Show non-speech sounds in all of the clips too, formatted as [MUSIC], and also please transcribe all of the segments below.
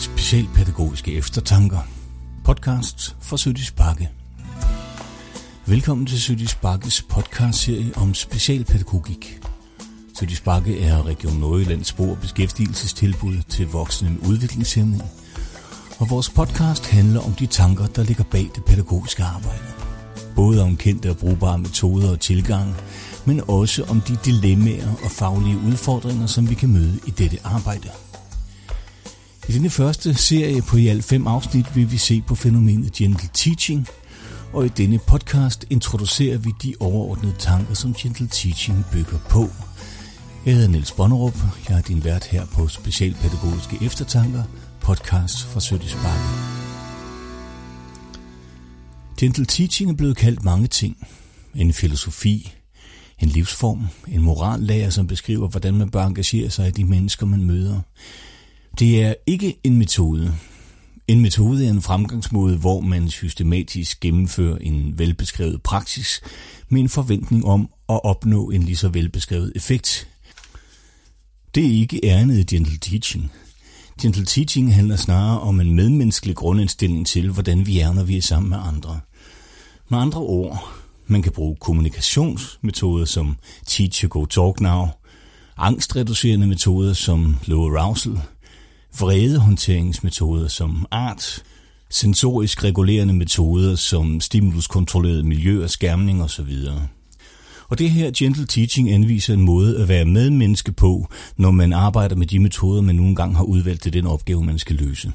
Specialpædagogiske eftertanker. Podcast for Sødis Bakke. Velkommen til Sødis Bakkes podcastserie om specialpædagogik. Sødis Bakke er Region Nordjyllands spor beskæftigelsestilbud til voksne med udviklingshæmning. Og vores podcast handler om de tanker, der ligger bag det pædagogiske arbejde. Både om kendte og brugbare metoder og tilgange, men også om de dilemmaer og faglige udfordringer, som vi kan møde i dette arbejde. I denne første serie på i alt fem afsnit vil vi se på fænomenet gentle teaching, og i denne podcast introducerer vi de overordnede tanker, som gentle teaching bygger på. Jeg hedder Niels Bonnerup, jeg er din vært her på Specialpædagogiske Eftertanker, podcast fra Sødis Bakke. Gentle teaching er blevet kaldt mange ting. En filosofi, en livsform, en morallærer, som beskriver, hvordan man bør engagere sig i de mennesker, man møder. Det er ikke en metode. En metode er en fremgangsmåde, hvor man systematisk gennemfører en velbeskrevet praksis med en forventning om at opnå en lige så velbeskrevet effekt. Det er ikke ærnet i gentle teaching. Gentle teaching handler snarere om en medmenneskelig grundindstilling til, hvordan vi er, når vi er sammen med andre. Med andre ord, man kan bruge kommunikationsmetoder som teach go talk now, angstreducerende metoder som low arousal, vredehåndteringsmetoder som art, sensorisk regulerende metoder som stimuluskontrolleret miljø og skærmning osv. Og det her gentle teaching anviser en måde at være medmenneske på, når man arbejder med de metoder, man nogle gange har udvalgt til den opgave, man skal løse.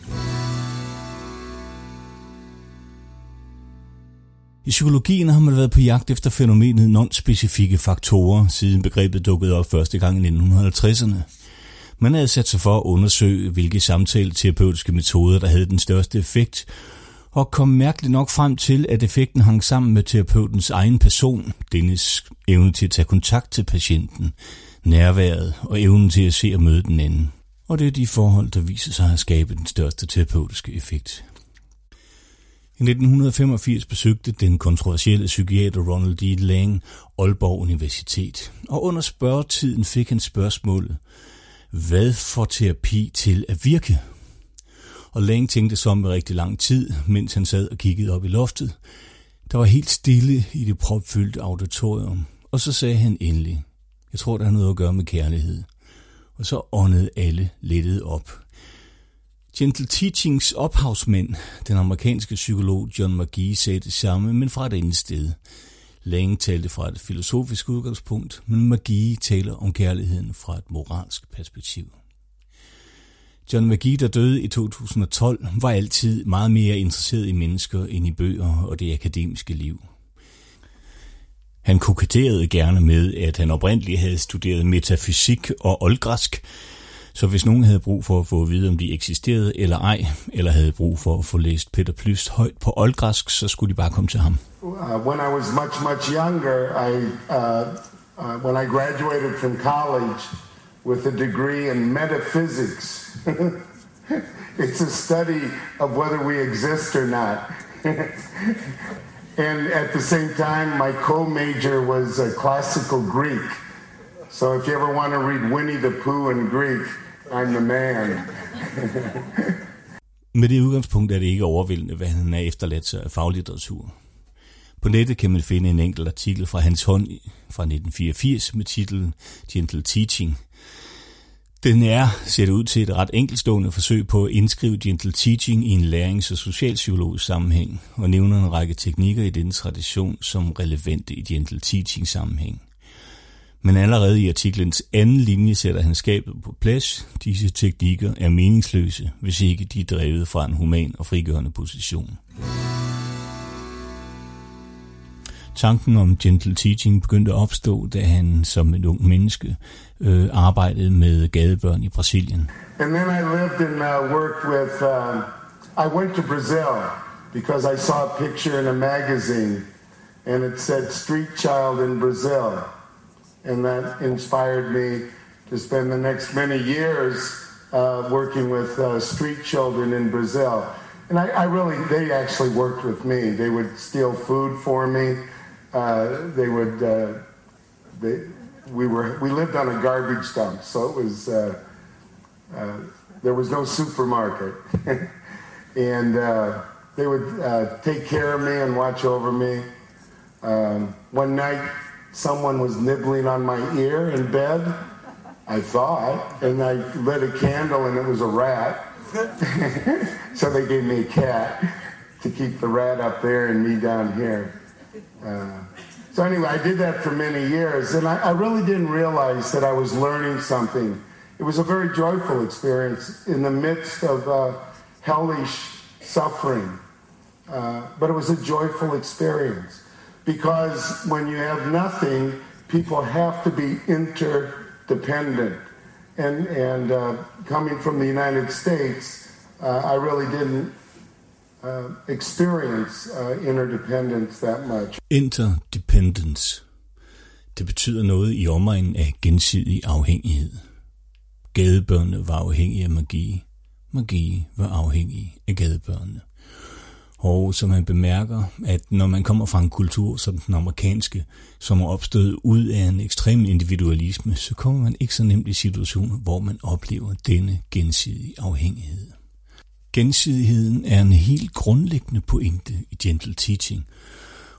I psykologien har man været på jagt efter fænomenet non-specifikke faktorer, siden begrebet dukkede op første gang i 1950'erne. Man havde sat sig for at undersøge, hvilke samtale-terapeutiske metoder, der havde den største effekt, og kom mærkeligt nok frem til, at effekten hang sammen med terapeutens egen person, dennes evne til at tage kontakt til patienten, nærværet og evnen til at se og møde den anden. Og det er de forhold, der viser sig at skabe den største terapeutiske effekt. I 1985 besøgte den kontroversielle psykiater Ronald D. Lang Aalborg Universitet, og under spørgetiden fik han spørgsmålet, hvad får terapi til at virke? Og Lang tænkte som med rigtig lang tid, mens han sad og kiggede op i loftet. Der var helt stille i det propfyldte auditorium, og så sagde han endelig, jeg tror, der har noget at gøre med kærlighed. Og så åndede alle lettet op. Gentle Teachings ophavsmænd, den amerikanske psykolog John McGee, sagde det samme, men fra et andet sted. Længe talte fra et filosofisk udgangspunkt, men Magi taler om kærligheden fra et moralsk perspektiv. John McGee, der døde i 2012, var altid meget mere interesseret i mennesker end i bøger og det akademiske liv. Han koketterede gerne med, at han oprindeligt havde studeret metafysik og oldgræsk, så hvis nogen havde brug for at få at vide, om de eksisterede eller ej, eller havde brug for at få læst Peter Plys højt på oldgræsk, så skulle de bare komme til ham. Uh, when I was much, much younger, I, uh, uh, when I graduated from college with a degree in metaphysics, [LAUGHS] it's a study of whether we exist or not. [LAUGHS] and at the same time, my co-major was classical Greek. So if you ever want to read Winnie the Pooh in Greek, I'm the man. [LAUGHS] Med det udgangspunkt er det ikke overvældende, hvad han er efterladt sig af faglitteratur. På nettet kan man finde en enkelt artikel fra hans hånd fra 1984 med titlen Gentle Teaching. Den er, ser det ud til, et ret enkelstående forsøg på at indskrive gentle teaching i en lærings- og socialpsykologisk sammenhæng, og nævner en række teknikker i denne tradition som relevante i gentle teaching sammenhæng. Men allerede i artiklens anden linje sætter han skabet på plads. Disse teknikker er meningsløse, hvis ikke de er drevet fra en human og frigørende position. Tanken om gentle teaching begyndte at opstå, da han som et ung menneske øh, arbejdede med gadebørn i Brasilien. And then I lived and uh, worked with, um, I went to Brazil because I saw a picture in a magazine and it said street child in Brazil. And that inspired me to spend the next many years uh, working with uh, street children in Brazil. And I, I, really, they actually worked with me. They would steal food for me. Uh, they would, uh, they, we were, we lived on a garbage dump, so it was uh, uh, there was no supermarket. [LAUGHS] and they would take care of me and watch over me. Um, one night, someone was nibbling on my ear in bed, I thought, and I lit a candle and it was a rat. [LAUGHS] so they gave me a cat to keep the rat up there and me down here. Uh, so anyway, I did that for many years, and I, I, really didn't realize that I was learning something. It was a very joyful experience in the midst of uh, hellish suffering, uh, but it was a joyful experience because when you have nothing, people have to be interdependent. And, and uh, coming from the United States, uh, I really didn't uh, experience uh, interdependence that much. Interdependence. Det betyder noget i omegnen af gensidig afhængighed. Gadebørnene var afhængige af magi. Magi var afhængig af gadebørnene. Og som man bemærker, at når man kommer fra en kultur som den amerikanske, som er opstået ud af en ekstrem individualisme, så kommer man ikke så nemt i situationer, hvor man oplever denne gensidige afhængighed. Gensidigheden er en helt grundlæggende pointe i Gentle Teaching,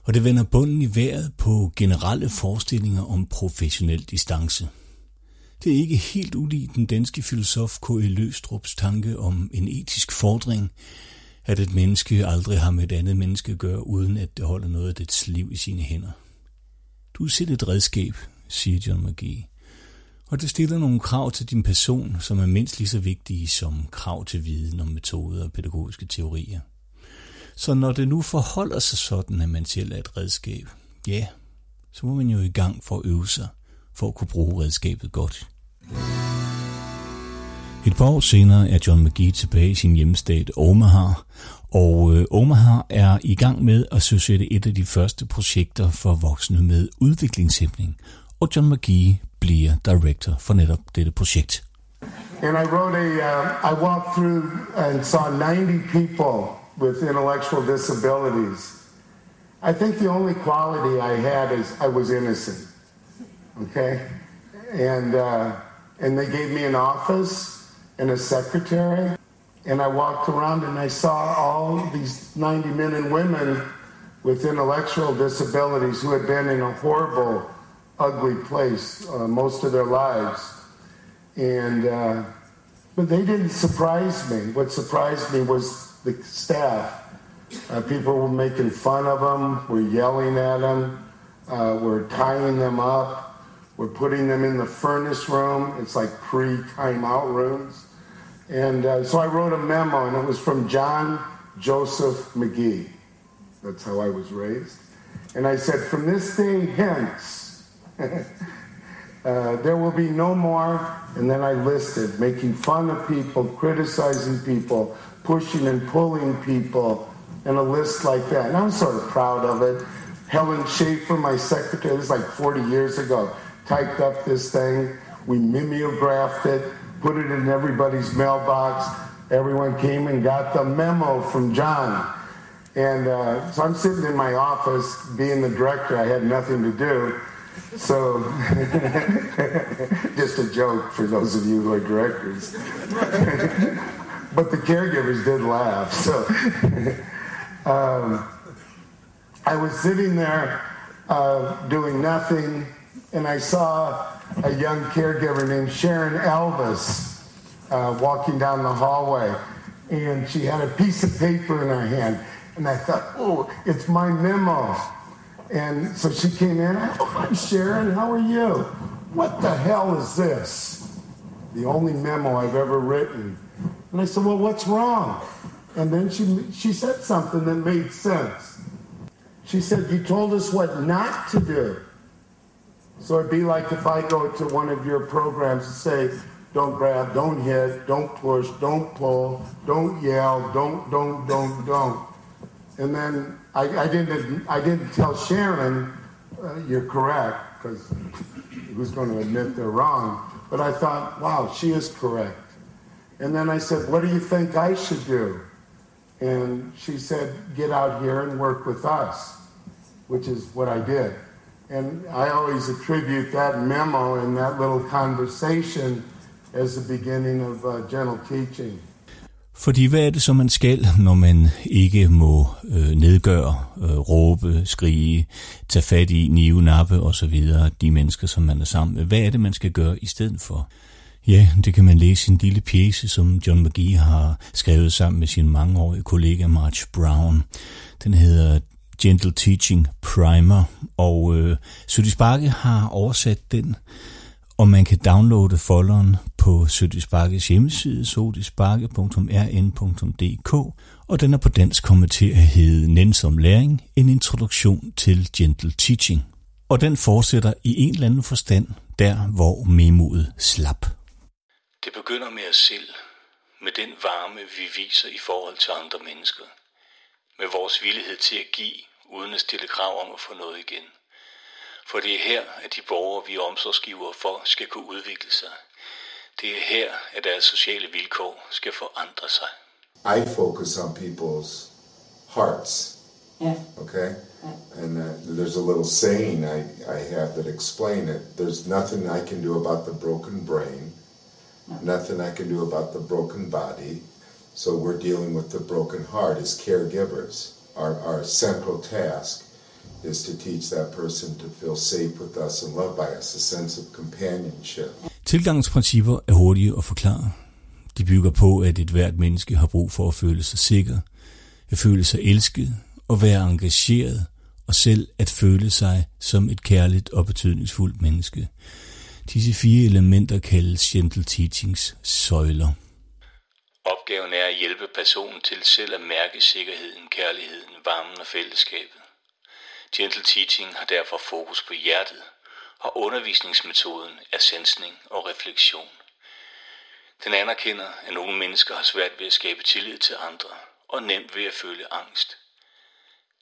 og det vender bunden i vejret på generelle forestillinger om professionel distance. Det er ikke helt ulig den danske filosof K.E. Løstrups tanke om en etisk fordring, at et menneske aldrig har med et andet menneske at gøre, uden at det holder noget af dets liv i sine hænder. Du er selv et redskab, siger John McGee. Og det stiller nogle krav til din person, som er mindst lige så vigtige som krav til viden om metoder og pædagogiske teorier. Så når det nu forholder sig sådan, at man selv er et redskab, ja, så må man jo i gang for at øve sig, for at kunne bruge redskabet godt. Et par år senere er John McGee tilbage i sin hjemstat Omaha, og øh, Omaha er i gang med at søsætte et af de første projekter for voksne med udviklingshæmning, og John McGee bliver director for netop dette projekt. And I wrote a, uh, I walked through and saw 90 people with intellectual disabilities. I think the only quality I had is I was innocent. Okay? And, uh, and they gave me an office and a secretary. And I walked around and I saw all these 90 men and women with intellectual disabilities who had been in a horrible ugly place uh, most of their lives. And, uh, but they didn't surprise me. What surprised me was the staff. Uh, people were making fun of them, were yelling at them, uh, were tying them up, were putting them in the furnace room. It's like pre-timeout rooms. And uh, so I wrote a memo, and it was from John Joseph McGee. That's how I was raised. And I said, from this day hence, [LAUGHS] uh, there will be no more, and then I listed making fun of people, criticizing people, pushing and pulling people, and a list like that. And I'm sort of proud of it. Helen Schaefer, my secretary, this is like 40 years ago, typed up this thing. We mimeographed it, put it in everybody's mailbox. Everyone came and got the memo from John. And uh, so I'm sitting in my office, being the director, I had nothing to do. So, [LAUGHS] just a joke for those of you who are directors. [LAUGHS] but the caregivers did laugh. So, [LAUGHS] um, I was sitting there uh, doing nothing, and I saw a young caregiver named Sharon Elvis uh, walking down the hallway, and she had a piece of paper in her hand. And I thought, oh, it's my memo. And so she came in. Oh, Sharon. How are you? What the hell is this? The only memo I've ever written. And I said, Well, what's wrong? And then she, she said something that made sense. She said, You told us what not to do. So it'd be like if I go to one of your programs and say, don't grab, don't hit, don't push, don't pull, don't yell, don't, don't, don't, don't. And then I, I didn't, I didn't tell Sharon, uh, you're correct, because who's going to admit they're wrong? But I thought, wow, she is correct. And then I said, what do you think I should do? And she said, get out here and work with us, which is what I did. And I always attribute that memo and that little conversation as the beginning of uh, gentle teaching. Fordi hvad er det så, man skal, når man ikke må øh, nedgøre, øh, råbe, skrige, tage fat i, nive, nappe osv., de mennesker, som man er sammen med? Hvad er det, man skal gøre i stedet for? Ja, det kan man læse i en lille pjæse, som John McGee har skrevet sammen med sin mangeårige kollega March Brown. Den hedder Gentle Teaching Primer, og øh, Sødis Bakke har oversat den, og man kan downloade folderen på Sødis Bakkes hjemmeside, sodisbakke.rn.dk, og den er på dansk kommet til at hedde Nænsom Læring, en introduktion til Gentle Teaching. Og den fortsætter i en eller anden forstand, der hvor memoet slap. Det begynder med os selv, med den varme, vi viser i forhold til andre mennesker, med vores villighed til at give, uden at stille krav om at få noget igen. For det er her, at de borgere, vi er omsorgsgiver for, skal kunne udvikle sig. Det er her, at deres sociale vilkår skal forandre sig. I focus on people's hearts. Yeah. Okay? And uh, there's a little saying I, I have that explain it. There's nothing I can do about the broken brain, nothing I can do about the broken body. So we're dealing with the broken heart as caregivers. Our, our central task is to teach that person to feel safe with us and loved by us, a sense of companionship. Tilgangens principper er hurtige at forklare. De bygger på, at et hvert menneske har brug for at føle sig sikker, at føle sig elsket og være engageret, og selv at føle sig som et kærligt og betydningsfuldt menneske. Disse fire elementer kaldes Gentle Teachings søjler. Opgaven er at hjælpe personen til selv at mærke sikkerheden, kærligheden, varmen og fællesskabet. Gentle Teaching har derfor fokus på hjertet, og undervisningsmetoden er sensning og refleksion. Den anerkender, at nogle mennesker har svært ved at skabe tillid til andre, og nemt ved at føle angst.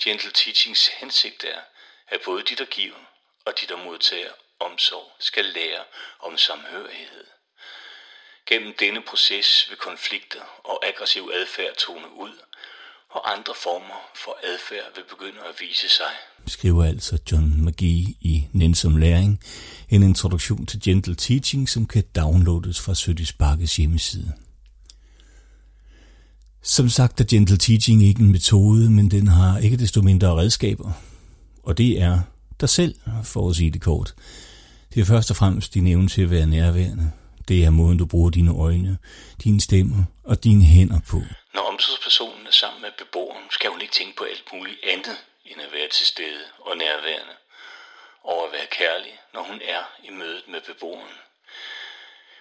Gentle Teachings hensigt er, at både de, der giver, og de, der modtager omsorg, skal lære om samhørighed. Gennem denne proces vil konflikter og aggressiv adfærd tone ud, og andre former for adfærd vil begynde at vise sig. Skriver altså John McGee i Nænsom Læring, en introduktion til Gentle Teaching, som kan downloades fra Sødis Bakkes hjemmeside. Som sagt er Gentle Teaching ikke en metode, men den har ikke desto mindre redskaber. Og det er dig selv, for at sige det kort. Det er først og fremmest din evne til at være nærværende. Det er måden, du bruger dine øjne, dine stemmer og dine hænder på. Når omsorgspersonen er sammen med beboeren, skal hun ikke tænke på alt muligt andet end at være til stede og nærværende. Og at være kærlig, når hun er i mødet med beboeren.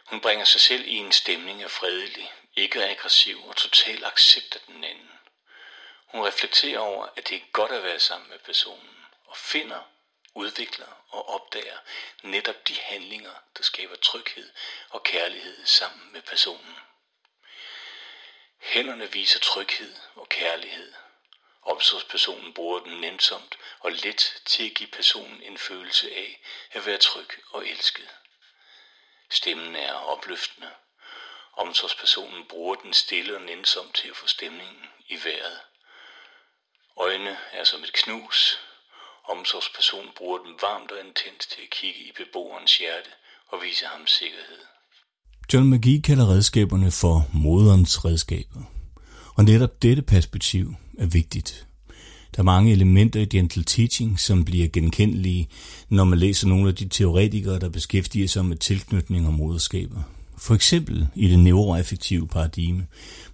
Hun bringer sig selv i en stemning af fredelig, ikke aggressiv og total accept af den anden. Hun reflekterer over, at det er godt at være sammen med personen, og finder, udvikler og opdager netop de handlinger, der skaber tryghed og kærlighed sammen med personen. Hænderne viser tryghed og kærlighed. Omsorgspersonen bruger den nænsomt og let til at give personen en følelse af at være tryg og elsket. Stemmen er opløftende. Omsorgspersonen bruger den stille og nænsomt til at få stemningen i vejret. Øjne er som et knus. Omsorgspersonen bruger den varmt og intens til at kigge i beboerens hjerte og vise ham sikkerhed. John McGee kalder redskaberne for moderens redskaber. Og netop dette perspektiv er vigtigt. Der er mange elementer i Gentle Teaching, som bliver genkendelige, når man læser nogle af de teoretikere, der beskæftiger sig med tilknytning og moderskaber. For eksempel i det neuroaffektive paradigme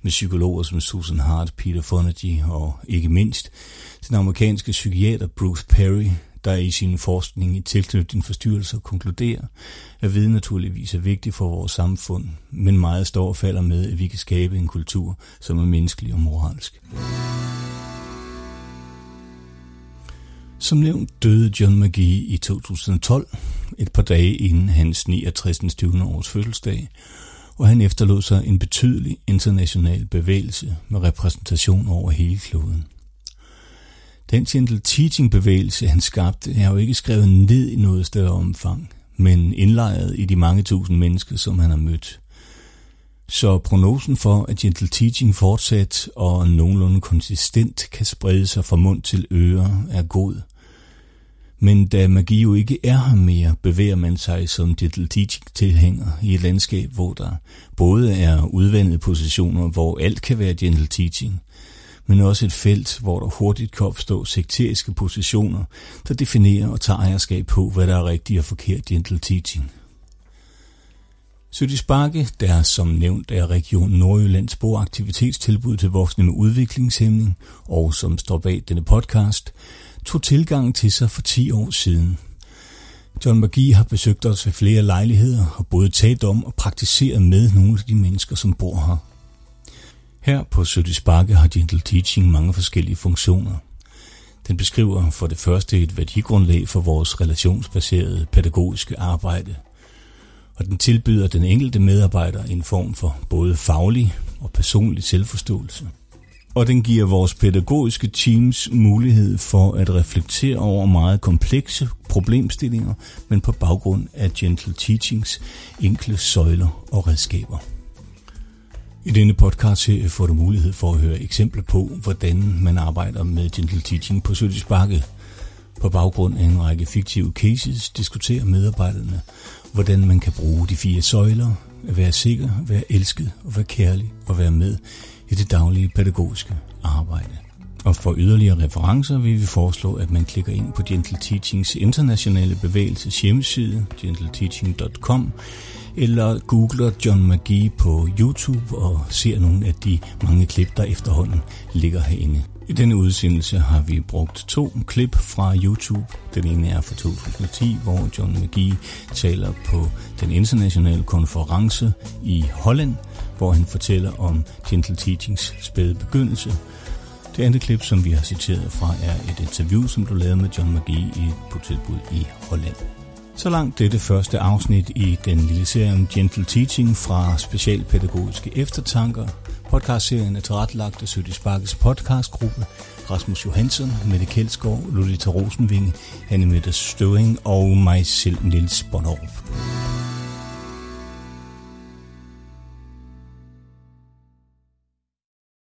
med psykologer som Susan Hart, Peter Fonagy og ikke mindst den amerikanske psykiater Bruce Perry, der i sin forskning i tilknytning forstyrrelser konkluderer, at viden naturligvis er vigtig for vores samfund, men meget står og falder med, at vi kan skabe en kultur, som er menneskelig og moralsk. Som nævnt døde John McGee i 2012, et par dage inden hans 69. 20. års fødselsdag, og han efterlod sig en betydelig international bevægelse med repræsentation over hele kloden. Den gentle teaching bevægelse, han skabte, er jo ikke skrevet ned i noget større omfang, men indlejret i de mange tusind mennesker, som han har mødt. Så prognosen for, at gentle teaching fortsat og nogenlunde konsistent kan sprede sig fra mund til øre, er god. Men da magi jo ikke er her mere, bevæger man sig som Gentle Teaching tilhænger i et landskab, hvor der både er udvandede positioner, hvor alt kan være Gentle Teaching, men også et felt, hvor der hurtigt kan opstå sekteriske positioner, der definerer og tager ejerskab på, hvad der er rigtigt og forkert Gentle Teaching. Sødis Bakke, der som nævnt er Region Nordjyllands boaktivitetstilbud til voksne med udviklingshæmning, og som står bag denne podcast, tog tilgangen til sig for 10 år siden. John McGee har besøgt os ved flere lejligheder og både talt om og praktiseret med nogle af de mennesker, som bor her. Her på Sødis Bakke har Gentle Teaching mange forskellige funktioner. Den beskriver for det første et værdigrundlag for vores relationsbaserede pædagogiske arbejde – og den tilbyder den enkelte medarbejder en form for både faglig og personlig selvforståelse. Og den giver vores pædagogiske teams mulighed for at reflektere over meget komplekse problemstillinger, men på baggrund af Gentle Teachings enkle søjler og redskaber. I denne podcast får du mulighed for at høre eksempler på, hvordan man arbejder med Gentle Teaching på Sødis Bakke. På baggrund af en række fiktive cases diskuterer medarbejderne, hvordan man kan bruge de fire søjler, at være sikker, være elsket og være kærlig og være med i det daglige pædagogiske arbejde. Og for yderligere referencer vil vi foreslå, at man klikker ind på Gentle Teachings internationale bevægelses hjemmeside, gentleteaching.com, eller googler John McGee på YouTube og ser nogle af de mange klip, der efterhånden ligger herinde. I denne udsendelse har vi brugt to klip fra YouTube. Den ene er fra 2010, hvor John McGee taler på den internationale konference i Holland, hvor han fortæller om Gentle Teachings spæde begyndelse. Det andet klip, som vi har citeret fra, er et interview, som du lavede med John McGee i, på tilbud i Holland. Så langt dette første afsnit i den lille serie om Gentle Teaching fra Specialpædagogiske Eftertanker. Podcastserien er tilrettelagt af Sødis Sparkes podcastgruppe, Rasmus Johansson, Mette Kjeldsgaard, Lolita Rosenvinge, Anne Mette Støring og mig selv, Niels Bonnerup.